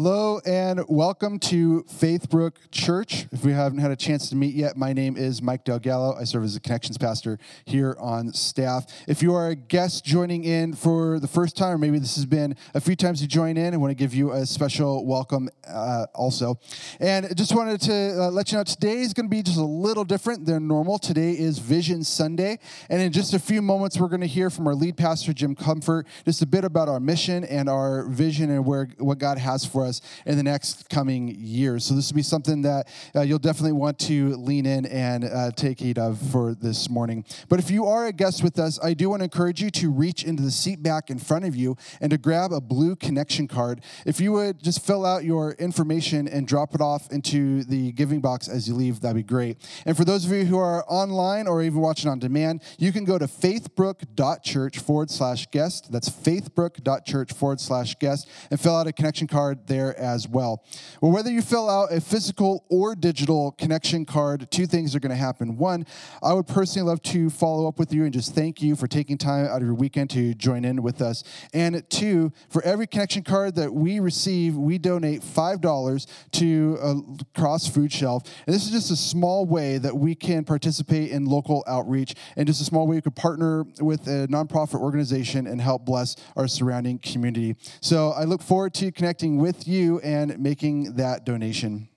Hello and welcome to Faithbrook Church. If we haven't had a chance to meet yet, my name is Mike Delgallo. I serve as a connections pastor here on staff. If you are a guest joining in for the first time, or maybe this has been a few times you join in, I want to give you a special welcome uh, also. And just wanted to uh, let you know today is going to be just a little different than normal. Today is Vision Sunday. And in just a few moments, we're going to hear from our lead pastor, Jim Comfort, just a bit about our mission and our vision and where what God has for for us in the next coming years. So this will be something that uh, you'll definitely want to lean in and uh, take heed of for this morning. But if you are a guest with us, I do want to encourage you to reach into the seat back in front of you and to grab a blue connection card. If you would just fill out your information and drop it off into the giving box as you leave, that'd be great. And for those of you who are online or even watching on demand, you can go to faithbrook.church forward slash guest. That's faithbrook.church forward slash guest and fill out a connection card there as well. Well, whether you fill out a physical or digital connection card, two things are going to happen. One, I would personally love to follow up with you and just thank you for taking time out of your weekend to join in with us. And two, for every connection card that we receive, we donate $5 to a cross food shelf. And this is just a small way that we can participate in local outreach and just a small way we could partner with a nonprofit organization and help bless our surrounding community. So I look forward to connecting with with you and making that donation.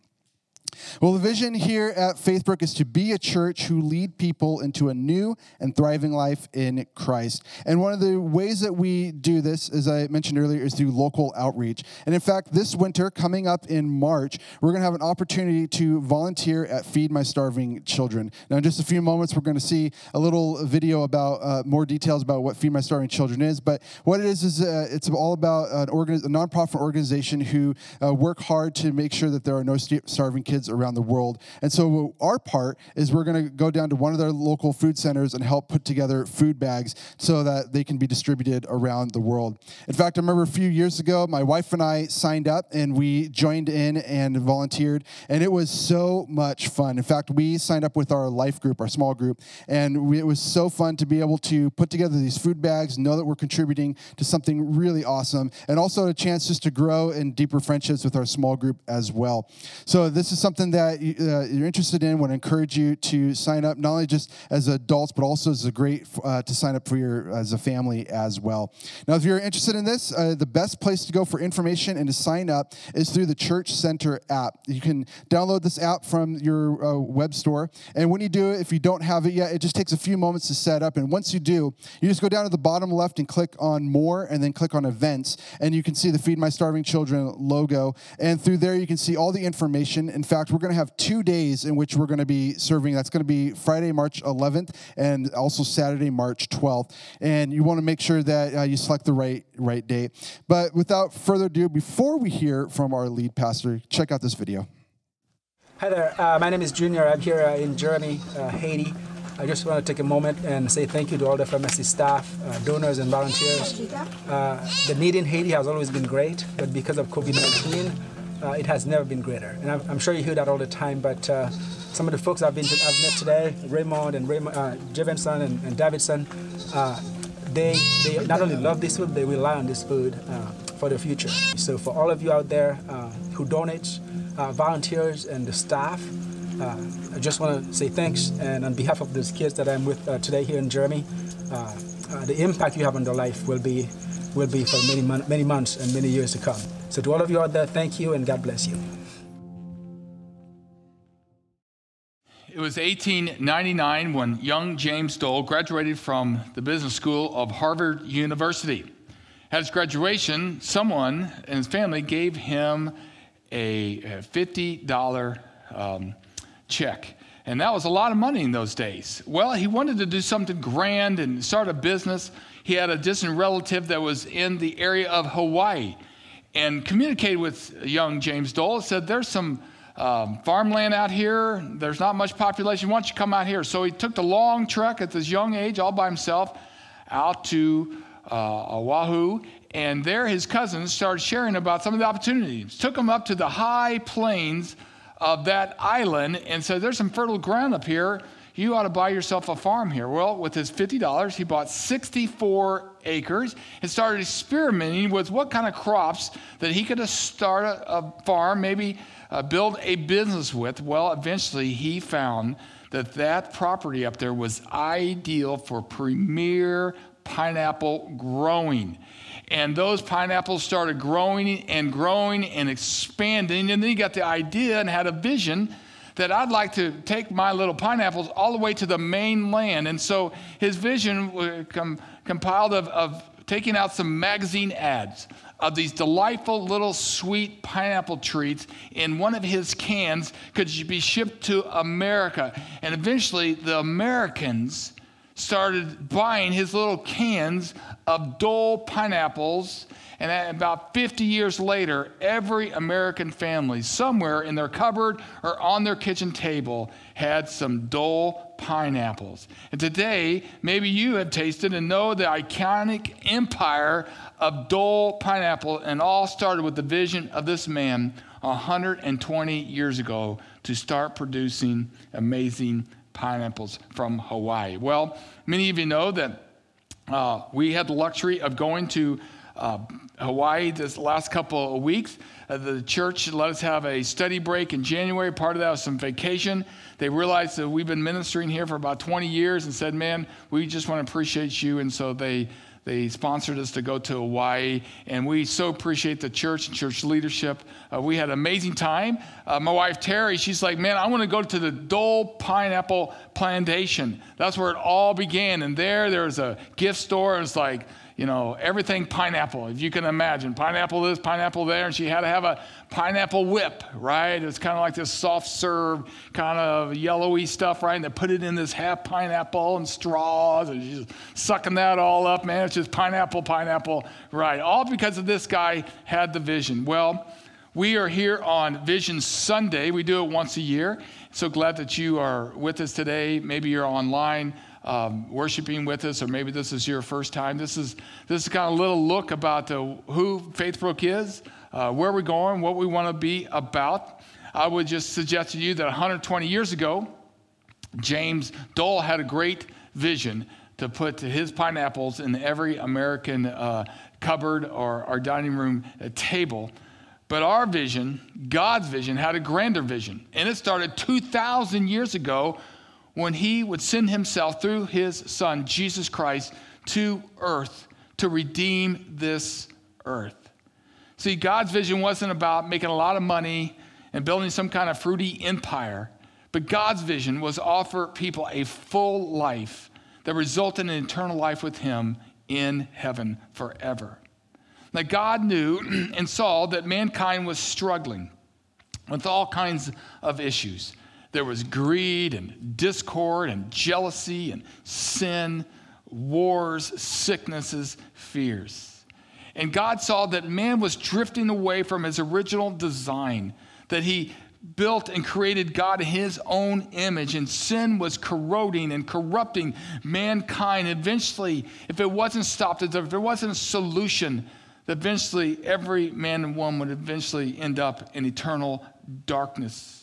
Well, the vision here at Faithbrook is to be a church who lead people into a new and thriving life in Christ. And one of the ways that we do this, as I mentioned earlier, is through local outreach. And in fact, this winter, coming up in March, we're going to have an opportunity to volunteer at Feed My Starving Children. Now, in just a few moments, we're going to see a little video about uh, more details about what Feed My Starving Children is. But what it is is uh, it's all about an organi- a nonprofit organization who uh, work hard to make sure that there are no starving kids around the world. And so our part is we're going to go down to one of their local food centers and help put together food bags so that they can be distributed around the world. In fact, I remember a few years ago, my wife and I signed up and we joined in and volunteered, and it was so much fun. In fact, we signed up with our life group, our small group, and we, it was so fun to be able to put together these food bags, know that we're contributing to something really awesome, and also a chance just to grow in deeper friendships with our small group as well. So this is something that uh, you're interested in, want to encourage you to sign up, not only just as adults, but also as a great uh, to sign up for your as a family as well. Now, if you're interested in this, uh, the best place to go for information and to sign up is through the Church Center app. You can download this app from your uh, web store, and when you do it, if you don't have it yet, it just takes a few moments to set up. And once you do, you just go down to the bottom left and click on More, and then click on Events, and you can see the Feed My Starving Children logo. And through there, you can see all the information. In fact, we're going to have two days in which we're going to be serving. That's going to be Friday, March 11th, and also Saturday, March 12th. And you want to make sure that uh, you select the right right date. But without further ado, before we hear from our lead pastor, check out this video. Hi there. Uh, my name is Junior. I'm here uh, in Jérémie, uh, Haiti. I just want to take a moment and say thank you to all the FMSC staff, uh, donors, and volunteers. Uh, the need in Haiti has always been great, but because of COVID 19, uh, it has never been greater. And I'm, I'm, sure you hear that all the time, but uh, some of the folks I've, been to, I've met today, Raymond and Raymond, uh, Jevenson and, and Davidson, uh, they, they not only love this food, they rely on this food uh, for the future. So for all of you out there uh, who donate, volunteers, and the staff, I just want to say thanks. And on behalf of those kids that I'm with today here in Jérémie, the impact you have on their life will be, will be for many, many months and many years to come. So, to all of you out there, thank you and God bless you. It was 1899 when young James Dole graduated from the business school of Harvard University. At his graduation, someone in his family gave him a $50 um, check. And that was a lot of money in those days. Well, he wanted to do something grand and start a business. He had a distant relative that was in the area of Hawaii and communicated with young James Dole. Said, There's some um, farmland out here. There's not much population. Why don't you come out here? So he took the long trek at this young age, all by himself, out to uh, Oahu. And there his cousins started sharing about some of the opportunities. Took him up to the high plains of that island and said, There's some fertile ground up here. You ought to buy yourself a farm here. Well, with his $50, he bought 64 acres and started experimenting with what kind of crops that he could start a, a farm, maybe uh, build a business with. Well, eventually he found that that property up there was ideal for premier pineapple growing. And those pineapples started growing and growing and expanding. And then he got the idea and had a vision that I'd like to take my little pineapples all the way to the mainland. And so his vision com- compiled of, of taking out some magazine ads of these delightful little sweet pineapple treats in one of his cans could be shipped to America. And eventually, the Americans started buying his little cans of Dole pineapples. And about 50 years later, every American family, somewhere in their cupboard or on their kitchen table, had some Dole pineapples. And today, maybe you have tasted and know the iconic empire of Dole pineapple, and all started with the vision of this man 120 years ago to start producing amazing pineapples from Hawaii. Well, many of you know that uh, we had the luxury of going to uh, Hawaii this last couple of weeks. Uh, the church let us have a study break in January. Part of that was some vacation. They realized that we've been ministering here for about 20 years and said, Man, we just want to appreciate you. And so they they sponsored us to go to Hawaii, and we so appreciate the church and church leadership. Uh, we had an amazing time. Uh, my wife Terry, she's like, Man, I want to go to the Dole Pineapple Plantation. That's where it all began. And there, there's a gift store. It's like, you know, everything pineapple, if you can imagine. Pineapple this, pineapple there. And she had to have a pineapple whip, right? It's kind of like this soft serve, kind of yellowy stuff, right? And they put it in this half pineapple and straws, and she's sucking that all up, man. It's just pineapple, pineapple, right? All because of this guy had the vision. Well, we are here on Vision Sunday. We do it once a year. So glad that you are with us today. Maybe you're online um, worshiping with us, or maybe this is your first time. This is this is kind of a little look about uh, who Faithbrook is, uh, where we're going, what we want to be about. I would just suggest to you that 120 years ago, James Dole had a great vision to put his pineapples in every American uh, cupboard or, our dining room uh, table. But our vision, God's vision, had a grander vision. And it started 2,000 years ago when he would send himself through his son, Jesus Christ, to earth to redeem this earth. See, God's vision wasn't about making a lot of money and building some kind of fruity empire, but God's vision was offer people a full life that resulted in eternal life with him in heaven forever. Now, God knew and saw that mankind was struggling with all kinds of issues. There was greed and discord and jealousy and sin, wars, sicknesses, fears. And God saw that man was drifting away from his original design, that he built and created God in his own image, and sin was corroding and corrupting mankind. Eventually, if it wasn't stopped, if there wasn't a solution, eventually every man and woman would eventually end up in eternal darkness.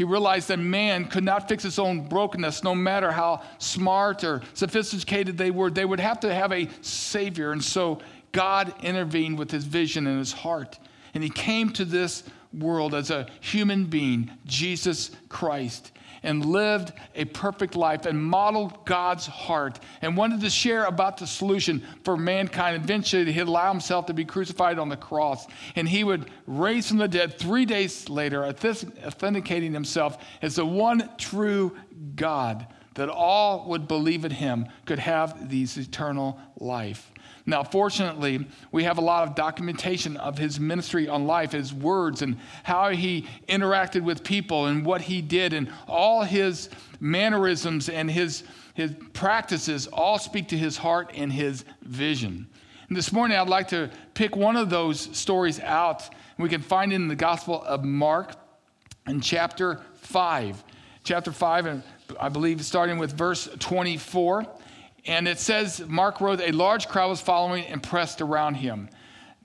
He realized that man could not fix his own brokenness, no matter how smart or sophisticated they were. They would have to have a Savior. And so God intervened with his vision and his heart. And he came to this world as a human being, Jesus Christ and lived a perfect life and modeled God's heart and wanted to share about the solution for mankind. Eventually, he'd allow himself to be crucified on the cross and he would raise from the dead three days later, authenticating himself as the one true God that all would believe in him could have these eternal life. Now, fortunately, we have a lot of documentation of his ministry on life, his words, and how he interacted with people and what he did, and all his mannerisms and his, his practices all speak to his heart and his vision. And this morning, I'd like to pick one of those stories out. We can find it in the Gospel of Mark in chapter 5. Chapter 5, and I believe starting with verse 24. And it says, Mark wrote, a large crowd was following and pressed around him.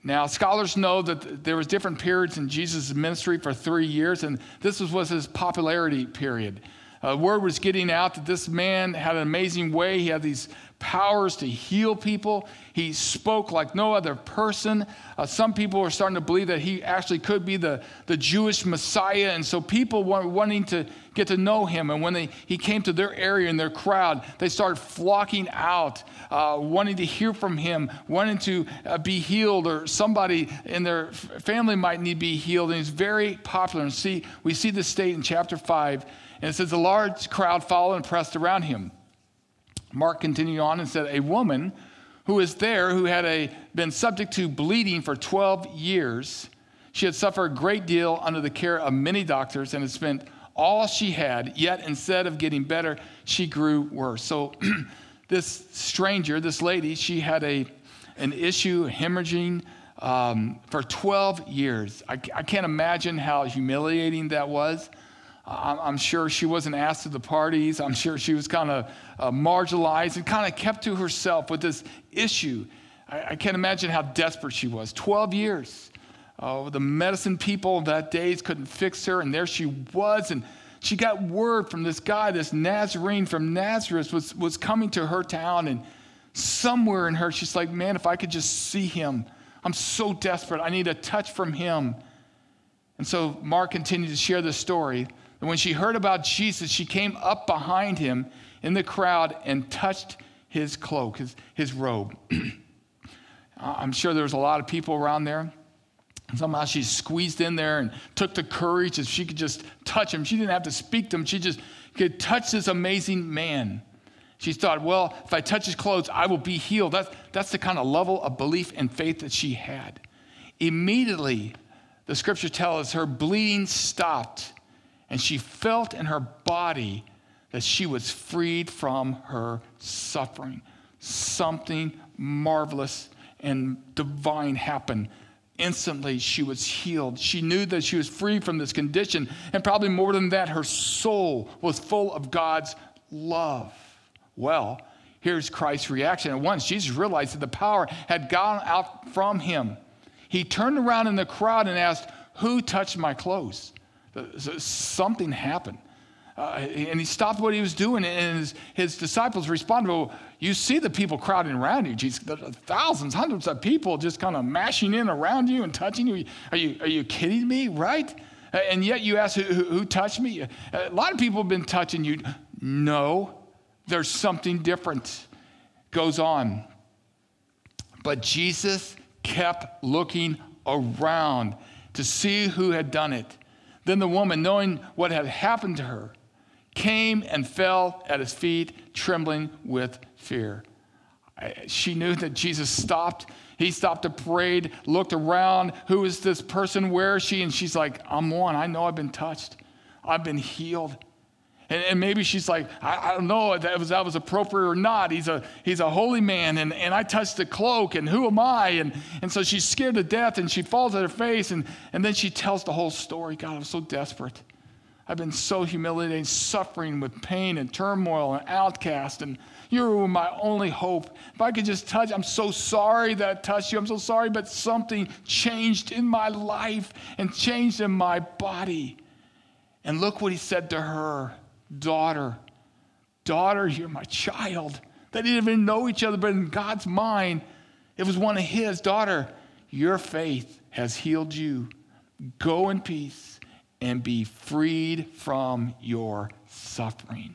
Now, scholars know that there was different periods in Jesus' ministry for three years, and this was his popularity period. Uh, word was getting out that this man had an amazing way. He had these powers to heal people. He spoke like no other person. Uh, some people were starting to believe that he actually could be the, the Jewish Messiah. And so people were wanting to get to know him. And when they, he came to their area and their crowd, they started flocking out, uh, wanting to hear from him, wanting to uh, be healed, or somebody in their family might need to be healed. And he's very popular. And see, we see this state in chapter 5. And it says, A large crowd followed and pressed around him. Mark continued on and said, A woman who was there who had a, been subject to bleeding for 12 years. She had suffered a great deal under the care of many doctors and had spent all she had, yet instead of getting better, she grew worse. So, this stranger, this lady, she had a, an issue, hemorrhaging um, for 12 years. I, I can't imagine how humiliating that was. I'm sure she wasn't asked to the parties. I'm sure she was kind of uh, marginalized and kind of kept to herself with this issue. I, can't imagine how desperate she was. 12 years. Uh, the medicine people that days couldn't fix her, and there she was. And she got word from this guy, this Nazarene from Nazareth, was, was coming to her town. And somewhere in her, she's like, man, if I could just see him. I'm so desperate. I need a touch from him. And so Mark continued to share this story. And when she heard about Jesus, she came up behind him in the crowd and touched his cloak, his, his robe. I'm sure there was a lot of people around there. Somehow she squeezed in there and took the courage if she could just touch him. She didn't have to speak to him. She just could touch this amazing man. She thought, well, if I touch his clothes, I will be healed. That's, that's the kind of level of belief and faith that she had. Immediately, the scripture tells us her bleeding stopped and she felt in her body that she was freed from her suffering. Something marvelous and divine happened. Instantly, she was healed. She knew that she was free from this condition. And probably more than that, her soul was full of God's love. Well, here's Christ's reaction. At once, Jesus realized that the power had gone out from him. He turned around in the crowd and asked, Who touched my clothes? Something happened. Uh, and he stopped what he was doing, and his, his disciples responded, Well, you see the people crowding around you, Jesus. Thousands, hundreds of people just kind of mashing in around you and touching you. Are you, are you kidding me, right? And yet you ask, who, who touched me? A lot of people have been touching you. No, there's something different. Goes on. But Jesus kept looking around to see who had done it. Then the woman, knowing what had happened to her, came and fell at his feet, trembling with fear. She knew that Jesus stopped. He stopped to pray, looked around. Who is this person? Where is she? And she's like, I'm one. I know I've been touched. I've been healed. And, and maybe she's like, I, I, don't know if that was, that was appropriate or not. He's a, he's a holy man, and, and I touched the cloak, and who am I? And, and so she's scared to death, and she falls at her face, and, and then she tells the whole story. God, I'm so desperate. I've been so humiliated, suffering with pain and turmoil and outcast, and you were my only hope. If I could just touch, I'm so sorry that I touched you. I'm so sorry, but something changed in my life and changed in my body. And look what he said to her daughter. Daughter, you're my child. They didn't even know each other, but in God's mind, it was one of His. Daughter, your faith has healed you. Go in peace and be freed from your suffering.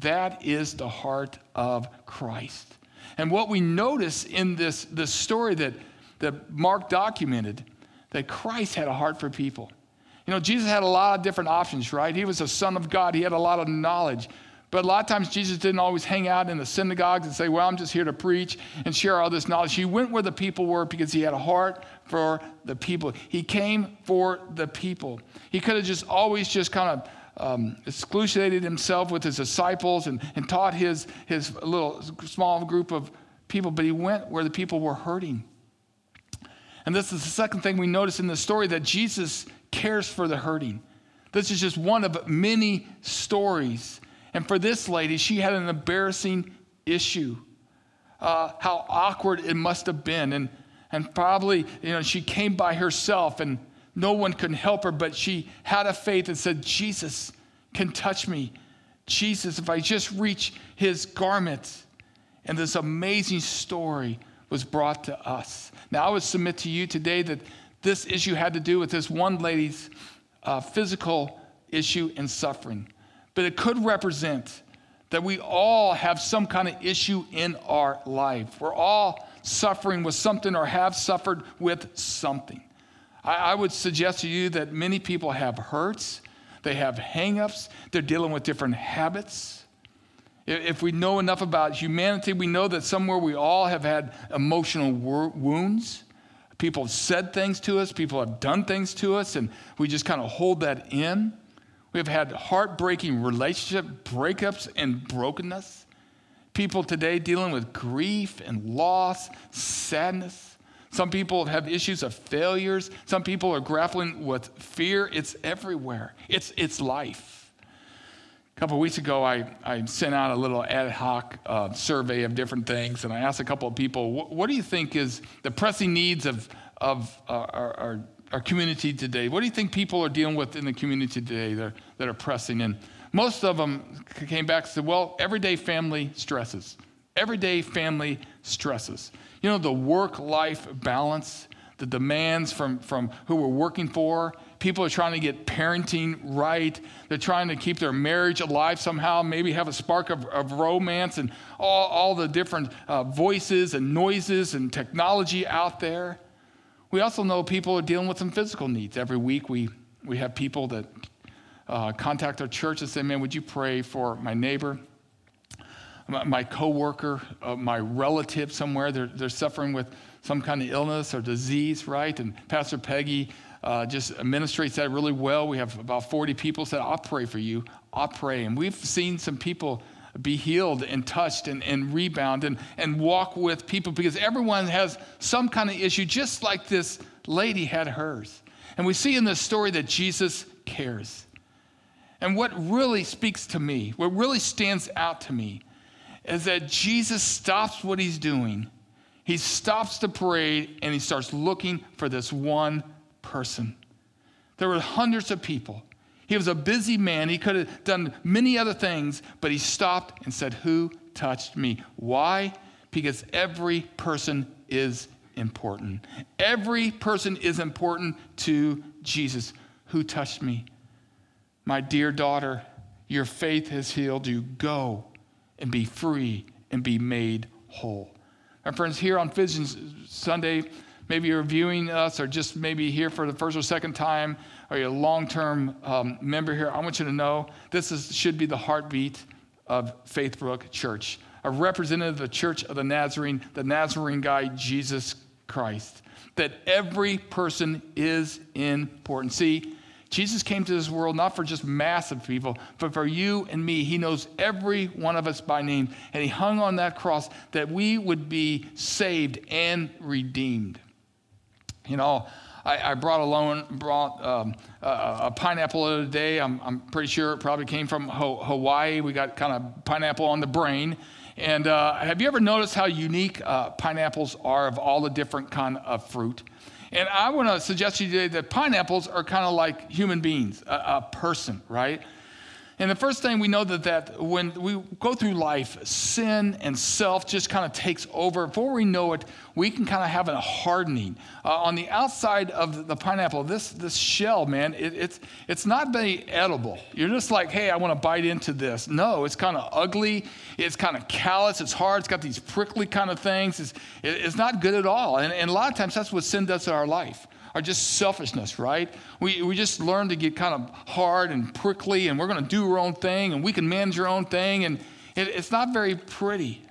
That is the heart of Christ. And what we notice in this, this story that, that Mark documented, that Christ had a heart for people. You know, Jesus had a lot of different options, right? He was a son of God, he had a lot of knowledge. But a lot of times, Jesus didn't always hang out in the synagogues and say, Well, I'm just here to preach and share all this knowledge. He went where the people were because he had a heart for the people. He came for the people. He could have just always just kind of um, exclusivated himself with his disciples and, and taught his, his little small group of people, but he went where the people were hurting. And this is the second thing we notice in the story that Jesus cares for the hurting. This is just one of many stories. And for this lady, she had an embarrassing issue. Uh, how awkward it must have been. And, and probably, you know, she came by herself and no one could help her, but she had a faith and said, Jesus can touch me. Jesus, if I just reach his garment. And this amazing story was brought to us. Now, I would submit to you today that this issue had to do with this one lady's uh, physical issue and suffering, but it could represent that we all have some kind of issue in our life. We're all suffering with something or have suffered with something. I, I would suggest to you that many people have hurts, they have hangups, they're dealing with different habits. If we know enough about humanity, we know that somewhere we all have had emotional wounds. People have said things to us, people have done things to us, and we just kind of hold that in. We've had heartbreaking relationship breakups and brokenness. People today dealing with grief and loss, sadness. Some people have issues of failures. Some people are grappling with fear. It's everywhere, it's, it's life. A couple weeks ago, I, I sent out a little ad hoc uh, survey of different things, and I asked a couple of people, what, what do you think is the pressing needs of, of uh, our, our, our, community today? What do you think people are dealing with in the community today that are, that are pressing? And most of them came back and said, well, everyday family stresses. Everyday family stresses. You know, the work life balance, the demands from, from who we're working for, People are trying to get parenting right. They're trying to keep their marriage alive somehow, maybe have a spark of, of romance and all, all the different uh, voices and noises and technology out there. We also know people are dealing with some physical needs. Every week we, we have people that uh, contact our church and say, Man, would you pray for my neighbor? My, coworker, uh, my relative somewhere, they're, they're suffering with some kind of illness or disease, right? And Pastor Peggy uh, just administrates that really well. We have about 40 people said, I'll pray for you. I'll pray. And we've seen some people be healed and touched and, and rebound and, and walk with people because everyone has some kind of issue, just like this lady had hers. And we see in this story that Jesus cares. And what really speaks to me, what really stands out to me, is that Jesus stops what he's doing. He stops the parade and he starts looking for this one person. There were hundreds of people. He was a busy man. He could have done many other things, but he stopped and said, Who touched me? Why? Because every person is important. Every person is important to Jesus. Who touched me? My dear daughter, your faith has healed you. Go and be free and be made whole. My friends, here on Vision Sunday, maybe you're viewing us or just maybe here for the first or second time or you're a long-term um, member here i want you to know this is, should be the heartbeat of faithbrook church a representative of the church of the nazarene the nazarene guy jesus christ that every person is important see Jesus came to this world not for just massive people, but for you and me. He knows every one of us by name, and He hung on that cross that we would be saved and redeemed. You know, I, I brought along brought um, a, a, pineapple the other day. I'm, I'm pretty sure it probably came from Ho- Hawaii. We got kind of pineapple on the brain. And uh, have you ever noticed how unique uh, pineapples are of all the different kind of fruit? And I want to suggest to you today that pineapples are kind of like human beings, a, a person, right? And the first thing we know that, that when we go through life, sin and self just kind of takes over. Before we know it, we can kind of have a hardening. Uh, on the outside of the pineapple, this, this shell, man, it, it's, it's not very edible. You're just like, hey, I want to bite into this. No, it's kind of ugly. It's kind of callous. It's hard. It's got these prickly kind of things. It's, it, it's not good at all. And, and a lot of times that's what sin does in our life are just selfishness, right? We, we just learn to get kind of hard and prickly, and we're going to do our own thing, and we can manage our own thing, and it, it's not very pretty.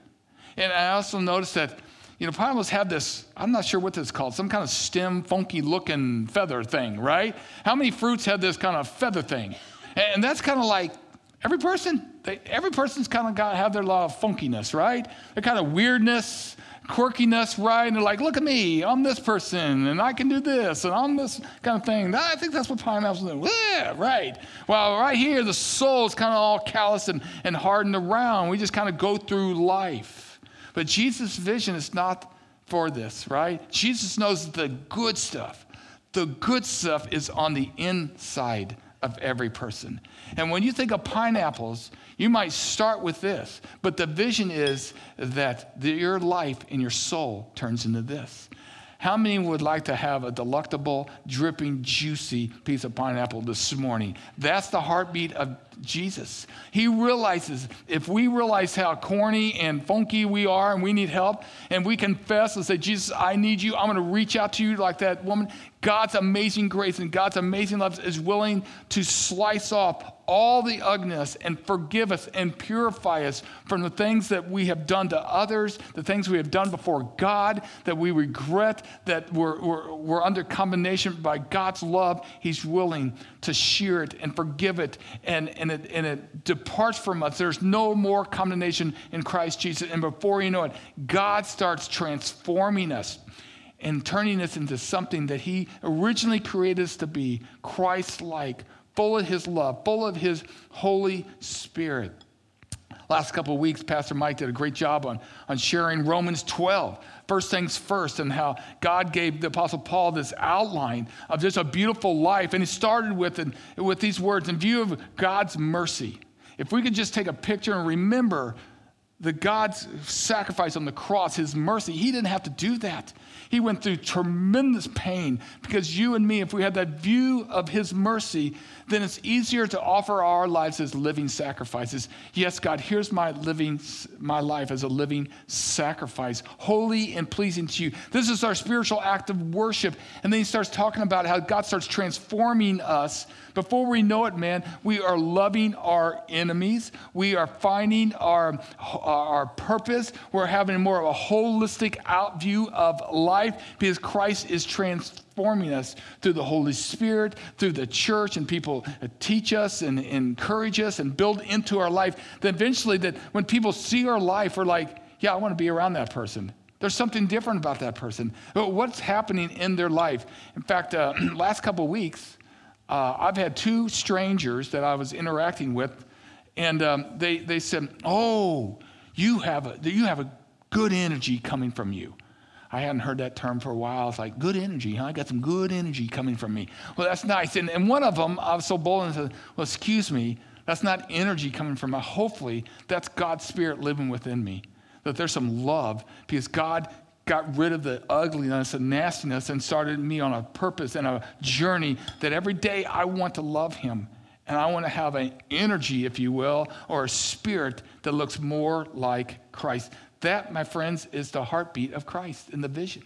And I also noticed that, you know, pineapples have this, I'm not sure what this is called, some kind of stem, funky looking feather thing, right? How many fruits have this kind of feather thing? And, that's kind of like every person, they, every person's kind of got have their lot of funkiness, right? Their kind of weirdness, quirkiness, right? And they're like, look at me, I'm this person, and I can do this, and I'm this kind of thing. I think that's what pineapples do. Yeah, right. Well, right here, the soul is kind of all callous and, and hardened around. We just kind of go through life. But Jesus' vision is not for this, right? Jesus knows the good stuff. The good stuff is on the inside of every person. And when you think of pineapples, you might start with this, but the vision is that the, your life and your soul turns into this. How many would like to have a delectable, dripping, juicy piece of pineapple this morning? That's the heartbeat of Jesus. He realizes if we realize how corny and funky we are and we need help, and we confess and say, Jesus, I need you, I'm going to reach out to you like that woman. God's amazing grace and God's amazing love is willing to slice off all the ugliness and forgive us and purify us from the things that we have done to others, the things we have done before God that we regret, that we're, we're, we're under condemnation by God's love. He's willing to shear it and forgive it, and, and, it, and it departs from us. There's no more condemnation in Christ Jesus. And before you know it, God starts transforming us and turning us into something that He originally created us to be Christ like, full of His love, full of His Holy Spirit. Last couple of weeks, Pastor Mike did a great job on, on sharing Romans 12, first things first, and how God gave the Apostle Paul this outline of just a beautiful life. And he started with, with these words in view of God's mercy. If we could just take a picture and remember the God's sacrifice on the cross, his mercy, he didn't have to do that. He went through tremendous pain because you and me, if we had that view of His mercy, then it's easier to offer our lives as living sacrifices. Yes, God, here's my living, my life as a living sacrifice, holy and pleasing to you. This is our spiritual act of worship. And then he starts talking about how God starts transforming us. Before we know it, man, we are loving our enemies. We are finding our, our purpose. We're having more of a holistic out view of life because Christ is transforming us through the Holy Spirit, through the church, and people teach us and encourage us and build into our life. That eventually, that when people see our life, we're like, yeah, I want to be around that person. There's something different about that person. What's happening in their life? In fact, uh, last couple weeks, uh, I've had two strangers that I was interacting with, and um, they, they said, Oh, you have, a, you have a good energy coming from you. I hadn't heard that term for a while. It's like, good energy, huh? I got some good energy coming from me. Well, that's nice. And, and one of them, I was so bold and said, Well, excuse me, that's not energy coming from me. Hopefully, that's God's Spirit living within me. That there's some love because God got rid of the ugliness and nastiness and started me on a purpose and a journey that every day I want to love Him. And I want to have an energy, if you will, or a spirit that looks more like Christ. That, my friends, is the heartbeat of Christ in the vision.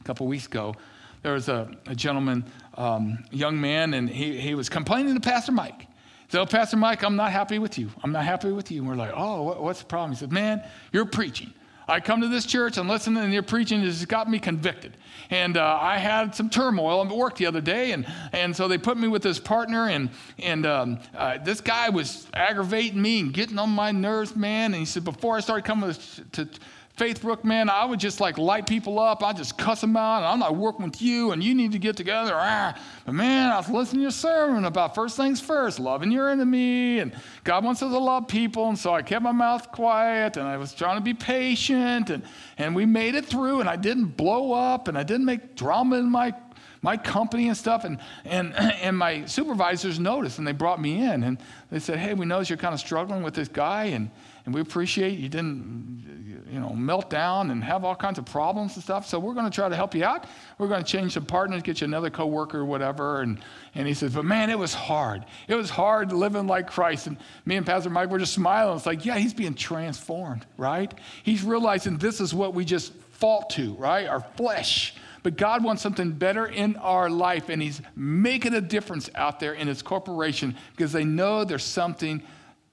A couple weeks ago, there was a, a gentleman, um, young man, and he, he was complaining to Pastor Mike. He said, oh, Pastor Mike, I'm not happy with you. I'm not happy with you. And we're like, oh, what, what's the problem? He said, man, you're preaching. I come to this church and listen, and your preaching It's got me convicted. And uh, I had some turmoil at work the other day, and, and so they put me with this partner, and, and um, uh, this guy was aggravating me and getting on my nerves, man. And he said, before I started coming to, to Faithbrook, man, I would just like light people up. I just cuss them out. And I'm not working with you, and you need to get together. Ah. But man, I was listening to your sermon about first things first, loving your enemy, and God wants us to love people. And so I kept my mouth quiet, and I was trying to be patient, and, and we made it through, and I didn't blow up, and I didn't make drama in my my company and stuff. And, and, and my supervisors noticed and they brought me in and they said, Hey, we notice you're kind of struggling with this guy and, and we appreciate you didn't, you know, melt down and have all kinds of problems and stuff. So we're going to try to help you out. We're going to change some partners, get you another coworker or whatever. And, and he says, but man, it was hard. It was hard living like Christ. And me and Pastor Mike were just smiling. It's like, yeah, he's being transformed, right? He's realizing this is what we just fall to, right? Our flesh. But God wants something better in our life, and He's making a difference out there in His corporation because they know there's something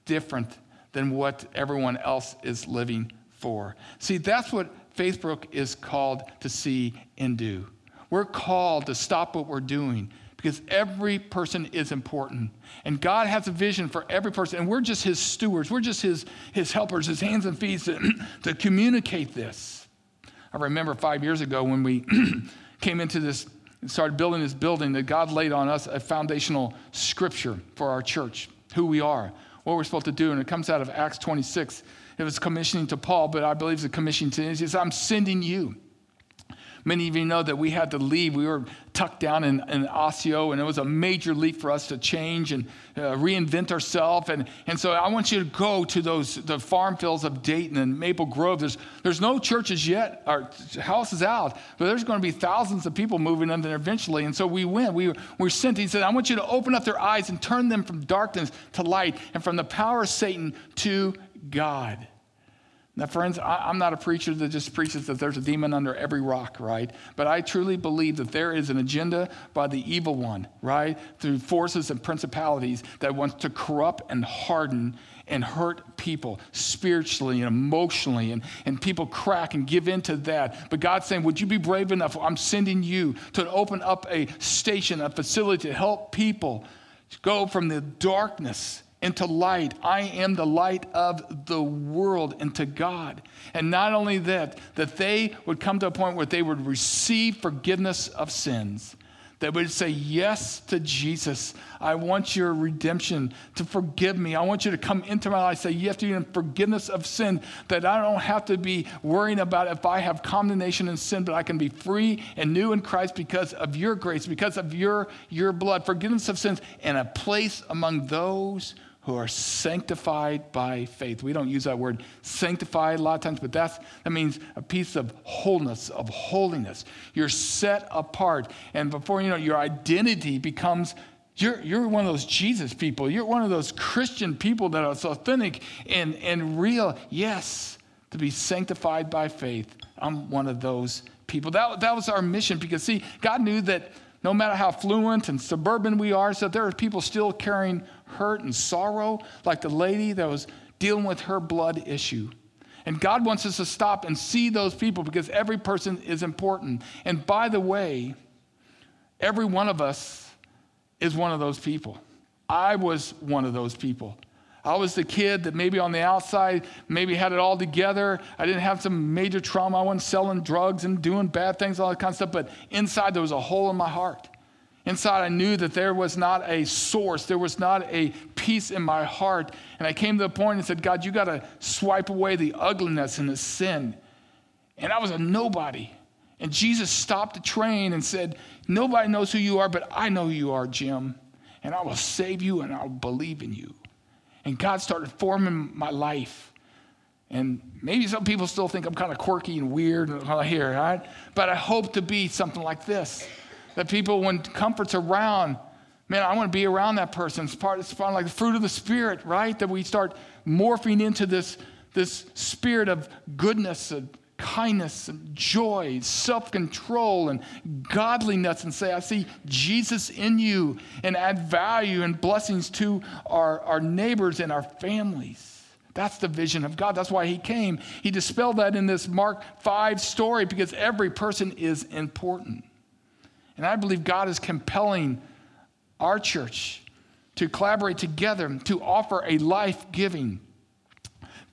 different than what everyone else is living for. See, that's what Faithbrook is called to see and do. We're called to stop what we're doing because every person is important. And God has a vision for every person. And we're just his stewards, we're just his, his helpers, his hands and feet to, to communicate this. I remember five years ago when we came into this, started building this building, that God laid on us a foundational scripture for our church, who we are what we're supposed to do. And it comes out of Acts 26. It was commissioning to Paul, but I believe it's a commission to He says, I'm sending you. Many of you know that we had to leave. We were tucked down in, in Osseo, and it was a major leap for us to change and uh, reinvent ourselves. And, and so I want you to go to those the farm fields of Dayton and Maple Grove. There's, there's no churches yet, our houses out, but there's going to be thousands of people moving in there eventually. And so we went. We were, we were sent. He said, I want you to open up their eyes and turn them from darkness to light and from the power of Satan to God. Now, friends, I, am not a preacher that just preaches that there's a demon under every rock, right? But I truly believe that there is an agenda by the evil one, right? Through forces and principalities that wants to corrupt and harden and hurt people spiritually and emotionally, and, and people crack and give in to that. But God's saying, Would you be brave enough? I'm sending you to open up a station, a facility to help people go from the darkness into light. I am the light of the world into God. And not only that, that they would come to a point where they would receive forgiveness of sins. They would say yes to Jesus. I want your redemption to forgive me. I want you to come into my life. Say yes to you forgiveness of sin, that I don't have to be worrying about if I have condemnation and sin, but I can be free and new in Christ because of your grace, because of your, your blood, forgiveness of sins, and a place among those who are sanctified by faith. We don't use that word sanctified a lot of times, but that's, that means a piece of wholeness, of holiness. You're set apart. And before you know, your identity becomes you're, you're one of those Jesus people. You're one of those Christian people that are authentic and, and real. Yes, to be sanctified by faith. I'm one of those people. That, that was our mission because, see, God knew that no matter how fluent and suburban we are, so there are people still carrying hurt and sorrow, like the lady that was dealing with her blood issue. And God wants us to stop and see those people because every person is important. And by the way, every one of us is one of those people. I was one of those people. I was the kid that maybe on the outside maybe had it all together. I didn't have some major trauma. I wasn't selling drugs and doing bad things, all that kind of stuff. But inside, there was a hole in my heart. Inside, I knew that there was not a source, there was not a peace in my heart. And I came to the point and said, God, you got to swipe away the ugliness and the sin. And I was a nobody. And Jesus stopped the train and said, Nobody knows who you are, but I know who you are, Jim. And I will save you and I'll believe in you. And God started forming my life. And maybe some people still think I'm kind of quirky and weird and all here, right? But I hope to be something like this. That people, when comfort's around, man, I want to be around that person. It's part, it's part like the fruit of the Spirit, right? That we start morphing into this, this spirit of goodness and kindness and joy, self control and godliness, and say, I see Jesus in you, and add value and blessings to our, our neighbors and our families. That's the vision of God. That's why he came. He dispelled that in this Mark 5 story because every person is important. And I believe God is compelling our church to collaborate together to offer a life giving,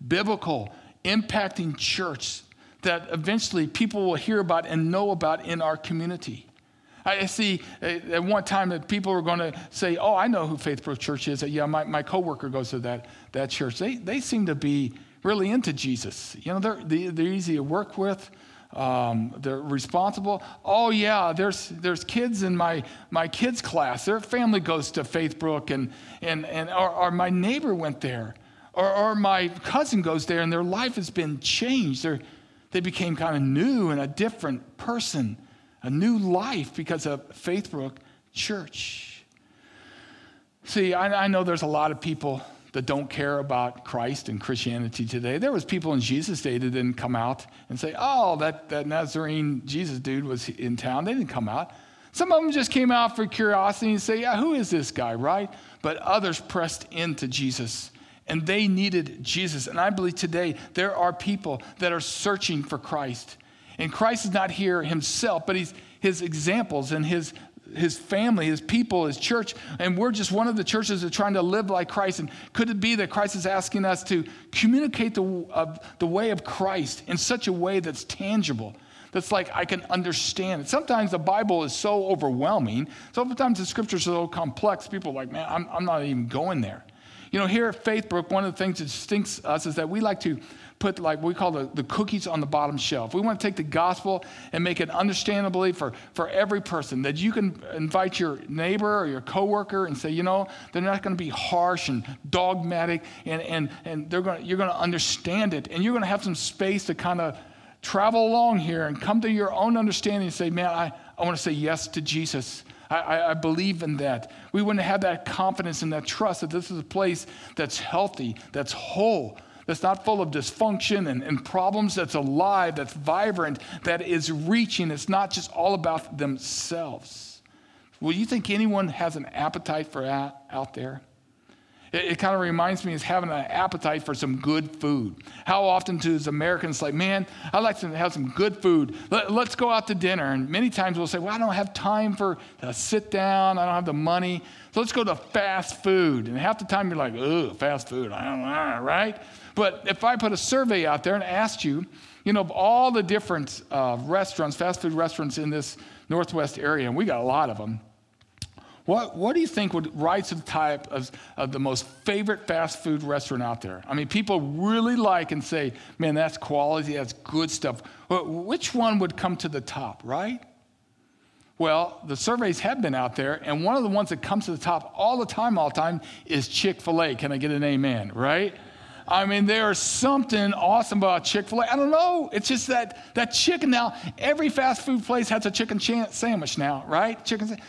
biblical, impacting church that eventually people will hear about and know about in our community. I see uh, at one time that people were going to say, Oh, I know who Faithbrook Church is. Yeah, my, my coworker goes to that, that church. They, they seem to be really into Jesus. You know, they're, they're easy to work with um, they're responsible. Oh yeah, there's there's kids in my my kids class. Their family goes to Faithbrook, and and and or, or my neighbor went there, or, or my cousin goes there, and their life has been changed. They they became kind of new and a different person, a new life because of Faithbrook Church. See, I, I know there's a lot of people that don't care about Christ and Christianity today. There was people in Jesus' day that didn't come out and say, oh, that, that Nazarene Jesus dude was in town. They didn't come out. Some of them just came out for curiosity and say, yeah, who is this guy, right? But others pressed into Jesus and they needed Jesus. And I believe today there are people that are searching for Christ. And Christ is not here himself, but he's his examples and his his family, his people, his church, and we're just one of the churches that are trying to live like Christ. And could it be that Christ is asking us to communicate the, uh, the way of Christ in such a way that's tangible? That's like I can understand. Sometimes the Bible is so overwhelming. Sometimes the scriptures are so complex. People are like, man, I'm, I'm not even going there. You know, here at Faithbrook, one of the things that distincts us is that we like to put like we call the, the cookies on the bottom shelf. We want to take the gospel and make it understandably for, for every person that you can invite your neighbor or your coworker and say, you know, they're not going to be harsh and dogmatic and, and, and they're going to, you're going to understand it and you're going to have some space to kind of travel along here and come to your own understanding and say, man, I, I want to say yes to Jesus. I, I, believe in that. We want to have that confidence and that trust that this is a place that's healthy, that's whole, that's not full of dysfunction and, and problems, that's alive, that's vibrant, that is reaching. It's not just all about themselves. Well, you think anyone has an appetite for that out there? It, it kind of reminds me of having an appetite for some good food. How often do Americans like, man, I'd like to have some good food. Let, us go out to dinner. And many times we'll say, well, I don't have time for to sit down. I don't have the money. So let's go to fast food. And half the time you're like, oh, fast food. I don't know, right? But if I put a survey out there and asked you, you know, of all the different uh, restaurants, fast food restaurants in this Northwest area, and we got a lot of them, what, what do you think would rise to the top of, of, the most favorite fast food restaurant out there? I mean, people really like and say, man, that's quality, that's good stuff. Which one would come to the top, right? Well, the surveys have been out there, and one of the ones that comes to the top all the time, all the time, is Chick fil A. Can I get an amen, right? I mean, there's something awesome about Chick fil A. I don't know. It's just that, that chicken now, every fast food place has a chicken sandwich now, right? Chicken sandwich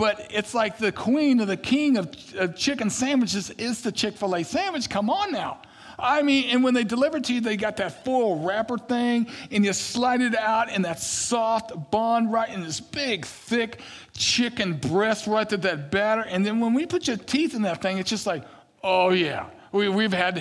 but it's like the queen or the king of, of chicken sandwiches is the Chick fil A sandwich. Come on now. I mean, and when they deliver it to you, they got that foil wrapper thing, and you slide it out and that soft bun, right in this big, thick chicken breast, right to that batter. And then when we put your teeth in that thing, it's just like, oh yeah. We, we've had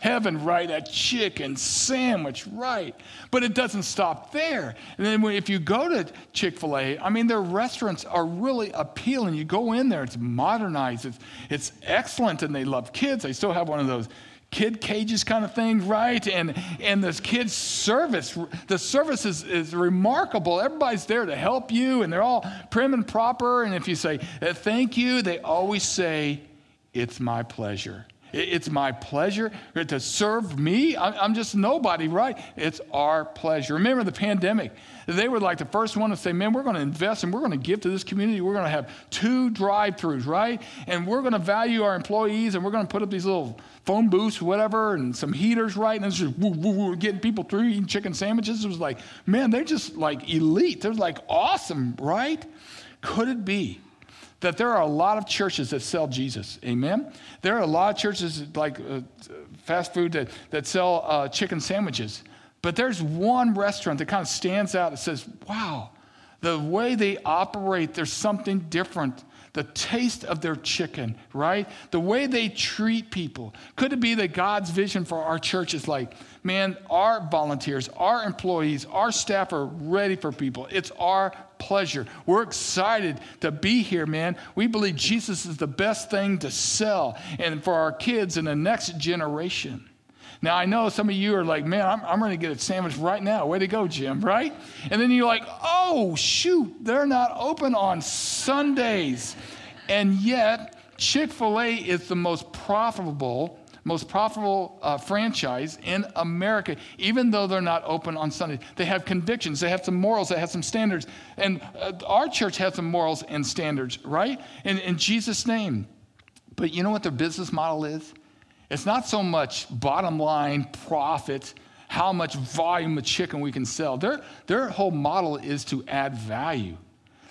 heaven right, that chicken sandwich right. But it doesn't stop there. And then if you go to Chick fil A, I mean, their restaurants are really appealing. You go in there, it's modernized, it's, it's excellent, and they love kids. They still have one of those kid cages kind of thing, right? And and this kids service, the service is, is remarkable. Everybody's there to help you, and they're all prim and proper. And if you say uh, thank you, they always say, "It's my pleasure." It's my pleasure to serve me. I'm just nobody, right? It's our pleasure. Remember the pandemic. They were like the first one to say, man, we're going to invest and we're going to give to this community. We're going to have two drive throughs, right? And we're going to value our employees and we're going to put up these little phone booths, whatever, and some heaters, right? And it's just woo, woo, woo, getting people through eating chicken sandwiches. It was like, man, they're just like elite. They're like awesome, right? Could it be? That there are a lot of churches that sell Jesus. Amen? There are a lot of churches like uh, fast food that, that sell uh, chicken sandwiches. But there's one restaurant that kind of stands out that says, wow, the way they operate, there's something different the taste of their chicken, right? The way they treat people. Could it be that God's vision for our church is like, man, our volunteers, our employees, our staff are ready for people. It's our pleasure. We're excited to be here, man. We believe Jesus is the best thing to sell and for our kids and the next generation. Now, I know some of you are like, man, I'm, I'm ready to get a sandwich right now. Way to go, Jim, right? And then you're like, oh, shoot, they're not open on Sundays. And yet, Chick fil A is the most profitable most profitable uh, franchise in America, even though they're not open on Sunday. They have convictions, they have some morals, they have some standards. And uh, our church has some morals and standards, right? In, in Jesus' name. But you know what their business model is? It's not so much bottom line profit, how much volume of chicken we can sell. Their, their whole model is to add value.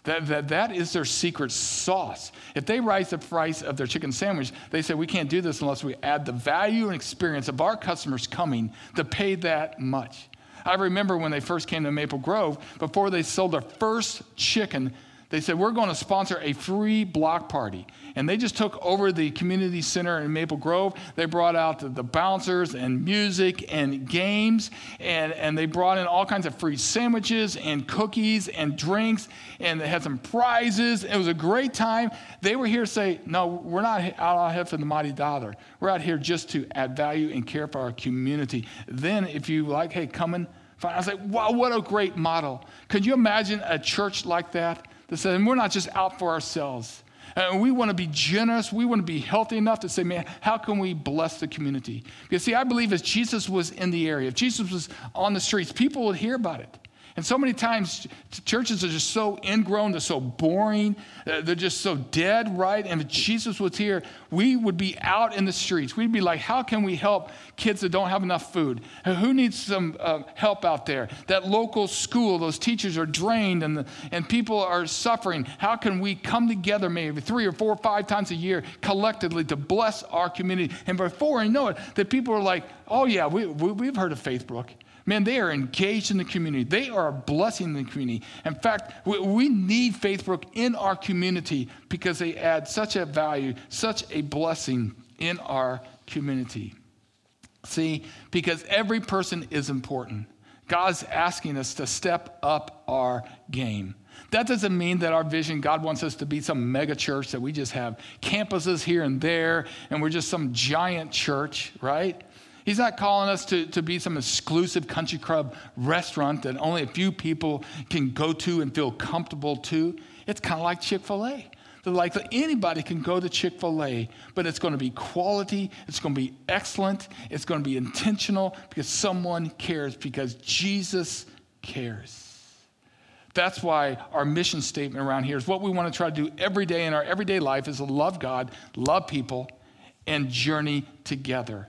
That, that, that is their secret sauce. If they raise the price of their chicken sandwich, they say, we can't do this unless we add the value and experience of our customers coming to pay that much. I remember when they first came to Maple Grove, before they sold their first chicken, they said, We're going to sponsor a free block party. And they just took over the community center in Maple Grove. They brought out the, bouncers and music and games, and, and they brought in all kinds of free sandwiches and cookies and drinks, and they had some prizes. It was a great time. They were here to say, No, we're not out here for the mighty dollar. We're out here just to add value and care for our community. Then, if you like, hey, come and I was like, wow, what a great model. Could you imagine a church like that? That said, and we're not just out for ourselves. Uh, and we want to be generous. We want to be healthy enough to say, man, how can we bless the community? Because, see, I believe as Jesus was in the area, if Jesus was on the streets, people would hear about it. And so many times, churches are just so ingrown, they're so boring, uh, they're just so dead, right? And if Jesus was here, we would be out in the streets. We'd be like, how can we help kids that don't have enough food? Who needs some uh, help out there? That local school, those teachers are drained and, the, and people are suffering. How can we come together maybe three or four or five times a year collectively to bless our community? And before I know it, that people are like, oh, yeah, we, we, we've heard of Faithbrook. Man, they are engaged in the community. They are a blessing in the community. In fact, we, we need Faithbrook in our community because they add such a value, such a blessing in our community. See, because every person is important. God's asking us to step up our game. That doesn't mean that our vision, God wants us to be some mega church that we just have campuses here and there and we're just some giant church, right? He's not calling us to, to be some exclusive country club restaurant that only a few people can go to and feel comfortable to. It's kind of like Chick fil A. They're like anybody can go to Chick fil A, but it's going to be quality, it's going to be excellent, it's going to be intentional because someone cares, because Jesus cares. That's why our mission statement around here is what we want to try to do every day in our everyday life is to love God, love people, and journey together.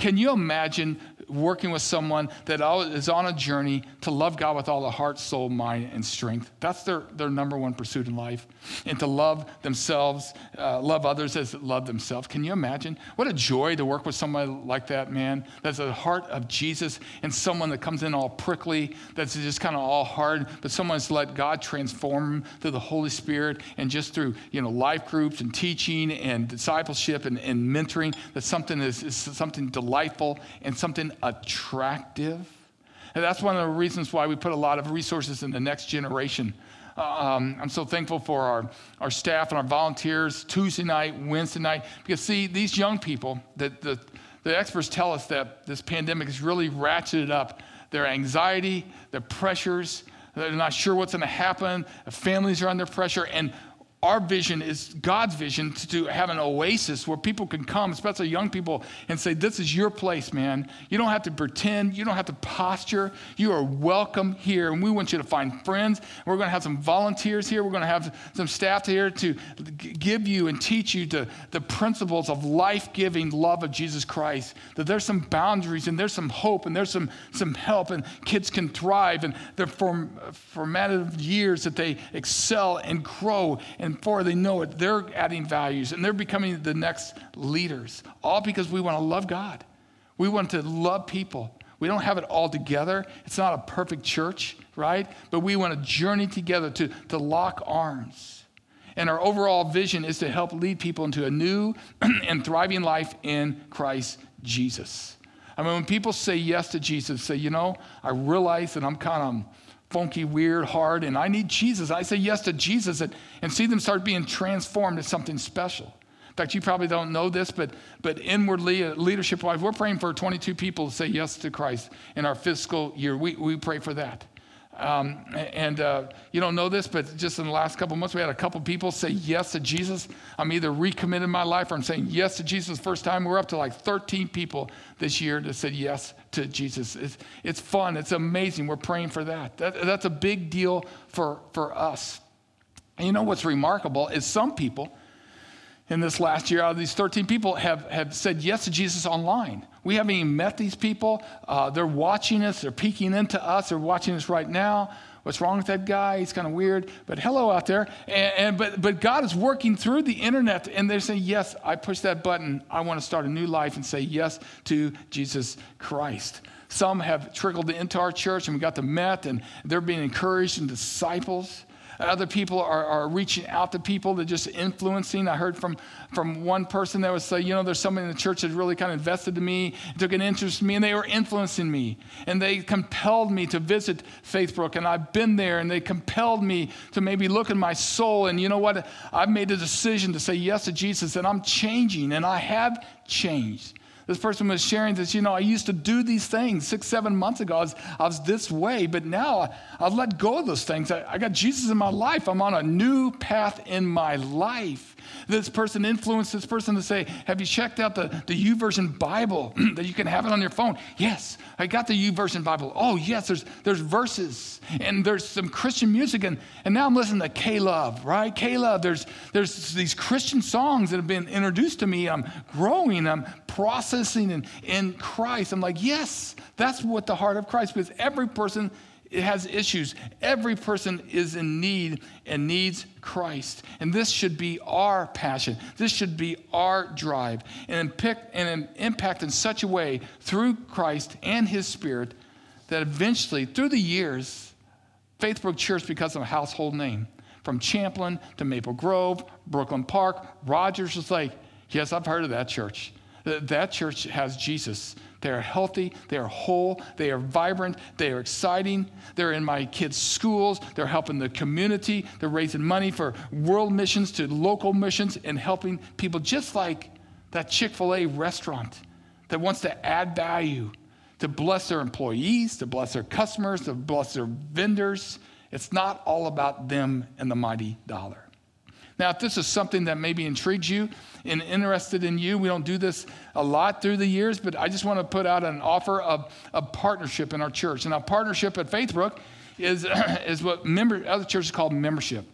Can you imagine working with someone that is on a journey to love God with all the heart, soul, mind, and strength. That's their, their number one pursuit in life. And to love themselves, uh, love others as love themselves. Can you imagine? What a joy to work with somebody like that, man. That's the heart of Jesus and someone that comes in all prickly, that's just kind of all hard, but someone's let God transform them through the Holy Spirit and just through, you know, life groups and teaching and discipleship and, and mentoring. That something is something delightful and something attractive. And that's one of the reasons why we put a lot of resources in the next generation. Um, I'm so thankful for our, our staff and our volunteers Tuesday night, Wednesday night, because see, these young people, the, the, the experts tell us that this pandemic has really ratcheted up their anxiety, their pressures. They're not sure what's going to happen. Families are under pressure. And our vision is God's vision to, have an oasis where people can come, especially young people, and say, This is your place, man. You don't have to pretend. You don't have to posture. You are welcome here. And we want you to find friends. We're going to have some volunteers here. We're going to have some staff here to give you and teach you to, the principles of life giving love of Jesus Christ. That there's some boundaries and there's some hope and there's some, some help, and kids can thrive. And their form, formative years that they excel and grow. And before they know it, they're adding values and they're becoming the next leaders, all because we want to love God. We want to love people. We don't have it all together. It's not a perfect church, right? But we want to journey together to, to lock arms. And our overall vision is to help lead people into a new and thriving life in Christ Jesus. I mean, when people say yes to Jesus, say, you know, I realize that I'm kind of funky, weird, hard, and I need Jesus. I say yes to Jesus and, and see them start being transformed into something special. In fact, you probably don't know this, but, but inwardly, leadership wise, we're praying for 22 people to say yes to Christ in our fiscal year. We, we pray for that. Um, and uh, you don't know this, but just in the last couple months, we had a couple people say yes to Jesus. I'm either recommitting my life or I'm saying yes to Jesus first time. We're up to like 13 people this year that said yes to Jesus. It's, it's fun. It's amazing. We're praying for that. that. That's a big deal for, for us. And you know what's remarkable is some people in this last year, out of these 13 people, have, have said yes to Jesus online. We haven't even met these people. Uh, they're watching us, they're peeking into us, they're watching us right now. What's wrong with that guy? He's kind of weird, but hello out there. And, and, but, but God is working through the internet, and they're saying, Yes, I push that button. I want to start a new life and say yes to Jesus Christ. Some have trickled into our church, and we got them met, and they're being encouraged and disciples. Other people are, are reaching out to people, they're just influencing. I heard from, from one person that was say, you know, there's somebody in the church that really kind of invested in me, took an interest in me, and they were influencing me. And they compelled me to visit Faithbrook, and I've been there, and they compelled me to maybe look in my soul. And you know what? I've made a decision to say yes to Jesus, and I'm changing, and I have changed. This person was sharing this, you know, I used to do these things six, seven months ago. I was, I was this way, but now I, have let go of those things. I, I got Jesus in my life. I'm on a new path in my life. This person influence this person to say, Have you checked out the, the YouVersion Bible that you can have it on your phone? Yes, I got the YouVersion Bible. Oh, yes, there's, there's verses and there's some Christian music. And, and now I'm listening to K-Love, right? K-Love, there's, there's these Christian songs that have been introduced to me. I'm growing, I'm processing in, in Christ. I'm like, yes, that's what the heart of Christ, because every person it has issues. Every person is in need and needs Christ. And this should be our passion. This should be our drive and impact, and impact in such a way through Christ and His Spirit that eventually, through the years, Faithbrook Church becomes a household name. From Champlin to Maple Grove, Brooklyn Park, Rogers is like, yes, I've heard of that church. That church has Jesus. They are healthy, they are whole, they are vibrant, they are exciting. They're in my kids' schools, they're helping the community, they're raising money for world missions to local missions and helping people just like that Chick fil A restaurant that wants to add value to bless their employees, to bless their customers, to bless their vendors. It's not all about them and the mighty dollar. Now, if this is something that maybe intrigues you and interested in you, we don't do this a lot through the years, but I just want to put out an offer of a partnership in our church. And our partnership at Faithbrook is, is what member, other churches call membership.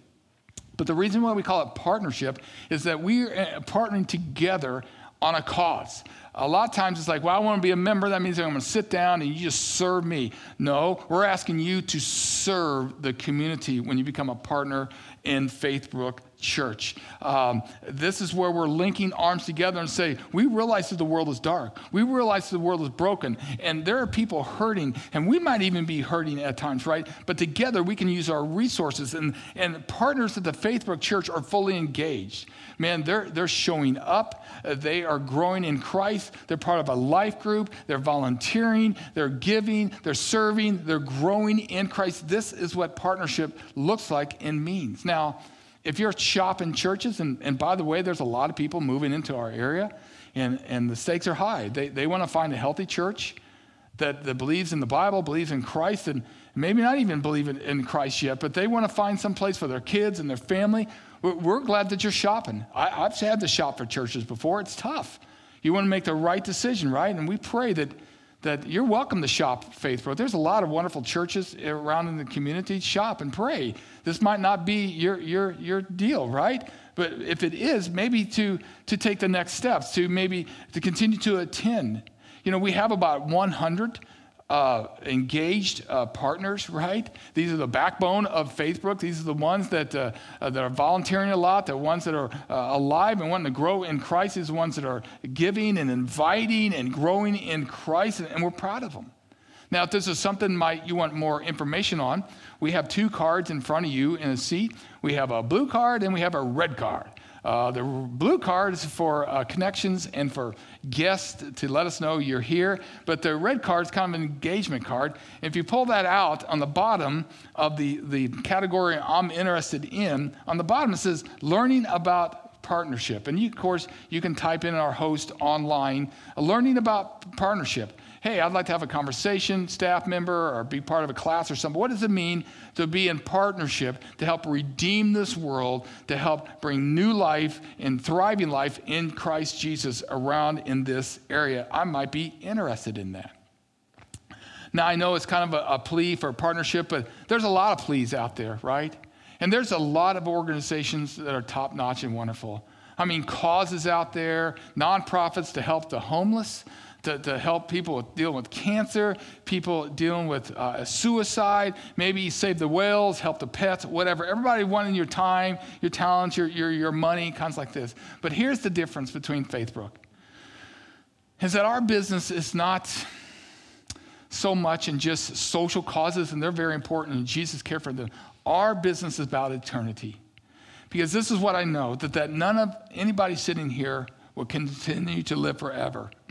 But the reason why we call it partnership is that we are uh, partnering together on a cause. A lot of times it's like, well, I want to be a member. That means I'm going to sit down and you just serve me. No, we're asking you to serve the community when you become a partner in Faithbrook church. Um, this is where we're linking arms together and say, we realize that the world is dark. We realize that the world is broken, and there are people hurting, and we might even be hurting at times, right? But together we can use our resources, and, and partners at the Faithbrook Church are fully engaged. Man, they're, they're showing up. Uh, they are growing in Christ. They're part of a life group. They're volunteering. They're giving. They're serving. They're growing in Christ. This is what partnership looks like and means. Now, if you're shopping churches, and, and by the way, there's a lot of people moving into our area, and, and the stakes are high. They, they want to find a healthy church that, that believes in the Bible, believes in Christ, and maybe not even believe in, in Christ yet, but they want to find some place for their kids and their family. We're, we're glad that you're shopping. I, I've had to shop for churches before. It's tough. You want to make the right decision, right? And we pray that that you're welcome to shop Faithbrook. There's a lot of wonderful churches around in the community. Shop and pray. This might not be your, your, your deal, right? But if it is, maybe to, to take the next steps, to maybe to continue to attend. You know, we have about 100 uh, engaged uh, partners, right? These are the backbone of Faithbrook. These are the ones that, uh, uh that are volunteering a lot, the ones that are uh, alive and wanting to grow in Christ, these the ones that are giving and inviting and growing in Christ, and, and we're proud of them. Now, if this is something might you want more information on, we have two cards in front of you in a seat. We have a blue card and we have a red card. Uh, the blue card is for uh, connections and for guests to let us know you're here, but the red card is kind of an engagement card. If you pull that out on the bottom of the, the category I'm interested in, on the bottom it says learning about partnership. And you, of course, you can type in our host online, learning about partnership hey, I'd like to have a conversation, staff member, or be part of a class or something. What does it mean to be in partnership to help redeem this world, to help bring new life and thriving life in Christ Jesus around in this area? I might be interested in that. Now, I know it's kind of a, a plea for partnership, but there's a lot of pleas out there, right? And there's a lot of organizations that are top notch and wonderful. I mean, causes out there, nonprofits to help the homeless to, to help people with, dealing with cancer, people dealing with uh, suicide, maybe save the whales, help the pets, whatever. Everybody wanting your time, your talents, your, your, your money, kinds like this. But here's the difference between Faithbrook is that our business is not so much in just social causes, and they're very important, and Jesus cared for them. Our business is about eternity. Because this is what I know that, that none of anybody sitting here will continue to live forever.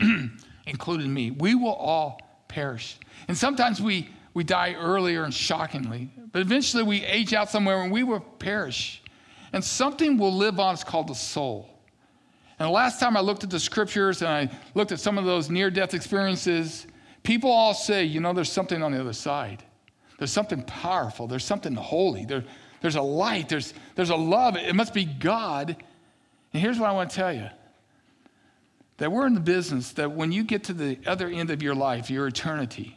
including me. We will all perish. And sometimes we, we die earlier and shockingly, but eventually we age out somewhere and we will perish. And something will live on, it's called the soul. And the last time I looked at the scriptures and I looked at some of those near death experiences, people all say, you know, there's something on the other side. There's something powerful. There's something holy. There, there's a light. There's, there's a love. It must be God And here's what I want to tell you that we're in the business that when you get to the other end of your life, your eternity,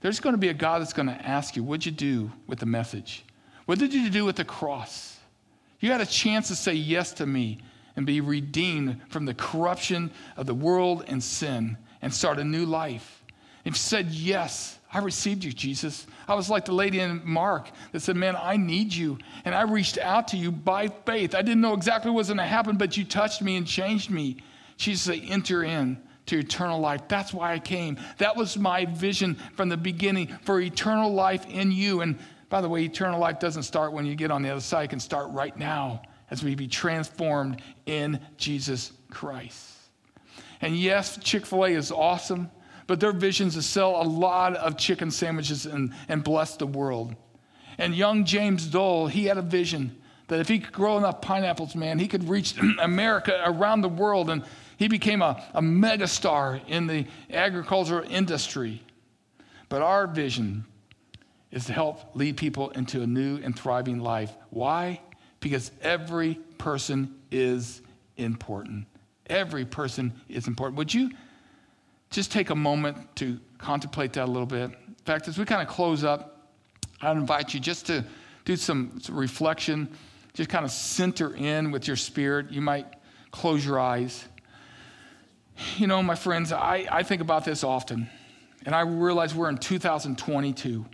there's going to be a God that's going to ask you, What'd you do with the message? What did you do with the cross? You had a chance to say yes to me and be redeemed from the corruption of the world and sin and start a new life. If you said yes, I received you, Jesus. I was like the lady in Mark that said, Man, I need you. And I reached out to you by faith. I didn't know exactly what was going to happen, but you touched me and changed me. Jesus said, Enter in to eternal life. That's why I came. That was my vision from the beginning for eternal life in you. And by the way, eternal life doesn't start when you get on the other side, it can start right now as we be transformed in Jesus Christ. And yes, Chick fil A is awesome, but their vision is to sell a lot of chicken sandwiches and, and bless the world. And young James Dole, he had a vision that if he could grow enough pineapples, man, he could reach America around the world. And he became a, a megastar in the agricultural industry. But our vision is to help lead people into a new and thriving life. Why? Because every person is important. Every person is important. Would you just take a moment to contemplate that a little bit? In fact, as we kind of close up, I invite you just to do some, some reflection, just kind of center in with your spirit. You might close your eyes. You know, my friends, I, I think about this often, and I realize we're in 2022.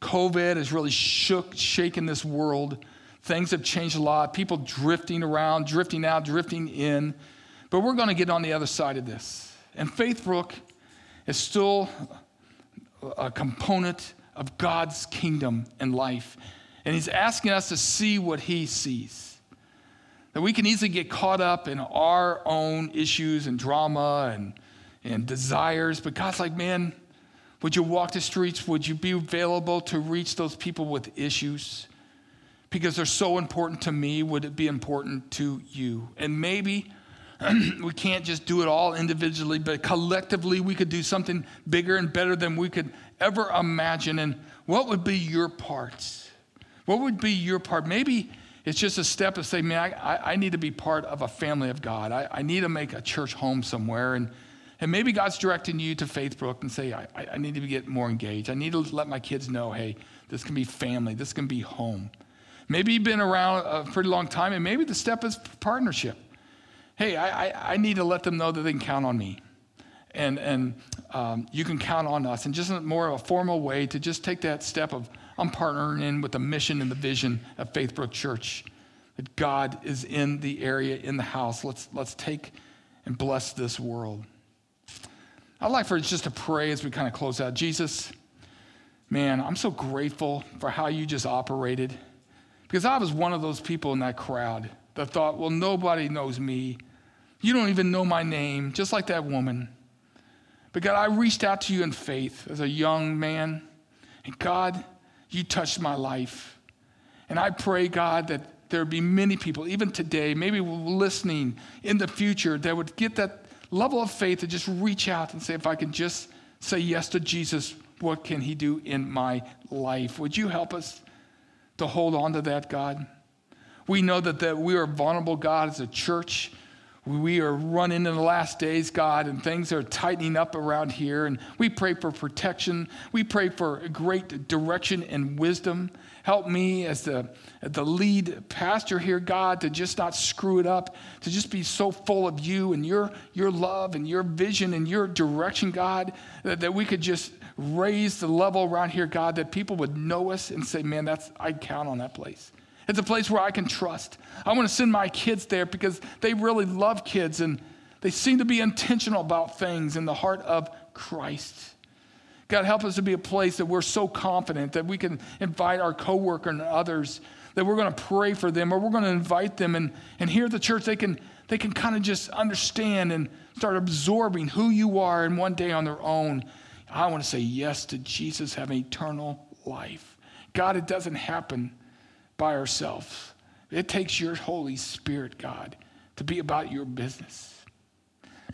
COVID has really shook, shaken this world. Things have changed a lot. People drifting around, drifting out, drifting in. But we're going to get on the other side of this. And faith Faithbrook is still a component of God's kingdom and life. And He's asking us to see what He sees. That we can easily get caught up in our own issues and drama and, and desires. But God's like, man, would you walk the streets? Would you be available to reach those people with issues? Because they're so important to me, would it be important to you? And maybe we can't just do it all individually, but collectively we could do something bigger and better than we could ever imagine. And what would be your part? What would be your part? Maybe it's just a step to say, man, I, I need to be part of a family of God. I, I need to make a church home somewhere. And, and maybe God's directing you to Faithbrook and say, I, I need to get more engaged. I need to let my kids know, hey, this can be family, this can be home. Maybe you've been around a pretty long time, and maybe the step is partnership. Hey, I, I, I need to let them know that they can count on me. And, and um, you can count on us. And just more of a formal way to just take that step of, I'm partnering in with the mission and the vision of Faithbrook Church. That God is in the area, in the house. Let's, let's take and bless this world. I'd like for us just to pray as we kind of close out. Jesus, man, I'm so grateful for how you just operated. Because I was one of those people in that crowd that thought, well, nobody knows me. You don't even know my name, just like that woman. But God, I reached out to you in faith as a young man. And God, you touched my life. And I pray, God, that there be many people, even today, maybe listening in the future, that would get that level of faith to just reach out and say, if I can just say yes to Jesus, what can he do in my life? Would you help us to hold on to that, God? We know that, that we are vulnerable, God, as a church. We are running in the last days, God, and things are tightening up around here. And we pray for protection. We pray for great direction and wisdom. Help me as the, the lead pastor here, God, to just not screw it up, to just be so full of you and your, your love and your vision and your direction, God, that, that we could just raise the level around here, God, that people would know us and say, man, that's I count on that place. It's a place where I can trust. I want to send my kids there because they really love kids and they seem to be intentional about things in the heart of Christ. God, help us to be a place that we're so confident that we can invite our coworker and others, that we're going to pray for them or we're going to invite them. And, and here at the church, they can, they can kind of just understand and start absorbing who you are and one day on their own. I want to say yes to Jesus having eternal life. God, it doesn't happen by ourselves. It takes your Holy Spirit, God, to be about your business.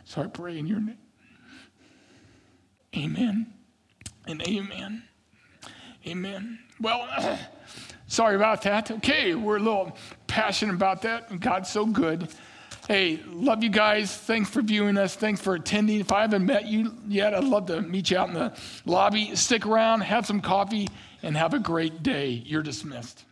So I pray in your name. Amen and amen. Amen. Well, sorry about that. Okay, we're a little passionate about that. God's so good. Hey, love you guys. Thanks for viewing us. Thanks for attending. If I haven't met you yet, I'd love to meet you out in the lobby. Stick around, have some coffee, and have a great day. You're dismissed.